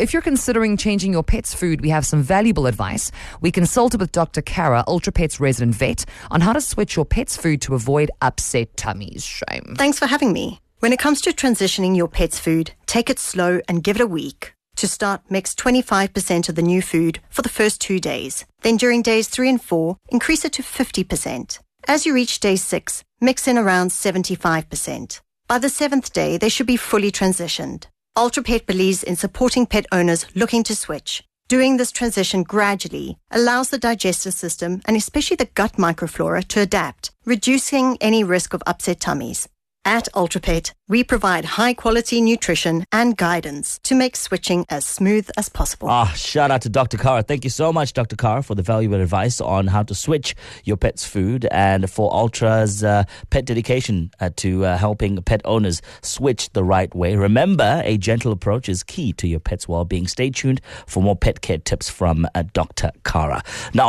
If you're considering changing your pet's food, we have some valuable advice. We consulted with Dr. Kara, Ultra Pet's resident vet, on how to switch your pet's food to avoid upset tummies. Shame. Thanks for having me. When it comes to transitioning your pet's food, take it slow and give it a week. To start, mix 25% of the new food for the first two days. Then during days three and four, increase it to 50%. As you reach day six, mix in around 75%. By the seventh day, they should be fully transitioned. UltraPet believes in supporting pet owners looking to switch. Doing this transition gradually allows the digestive system and especially the gut microflora to adapt, reducing any risk of upset tummies. At UltraPet, we provide high quality nutrition and guidance to make switching as smooth as possible. Ah, shout out to Dr. Kara. Thank you so much, Dr. Kara, for the valuable advice on how to switch your pet's food and for Ultra's uh, pet dedication uh, to uh, helping pet owners switch the right way. Remember, a gentle approach is key to your pet's well being. Stay tuned for more pet care tips from uh, Dr. Kara. Now,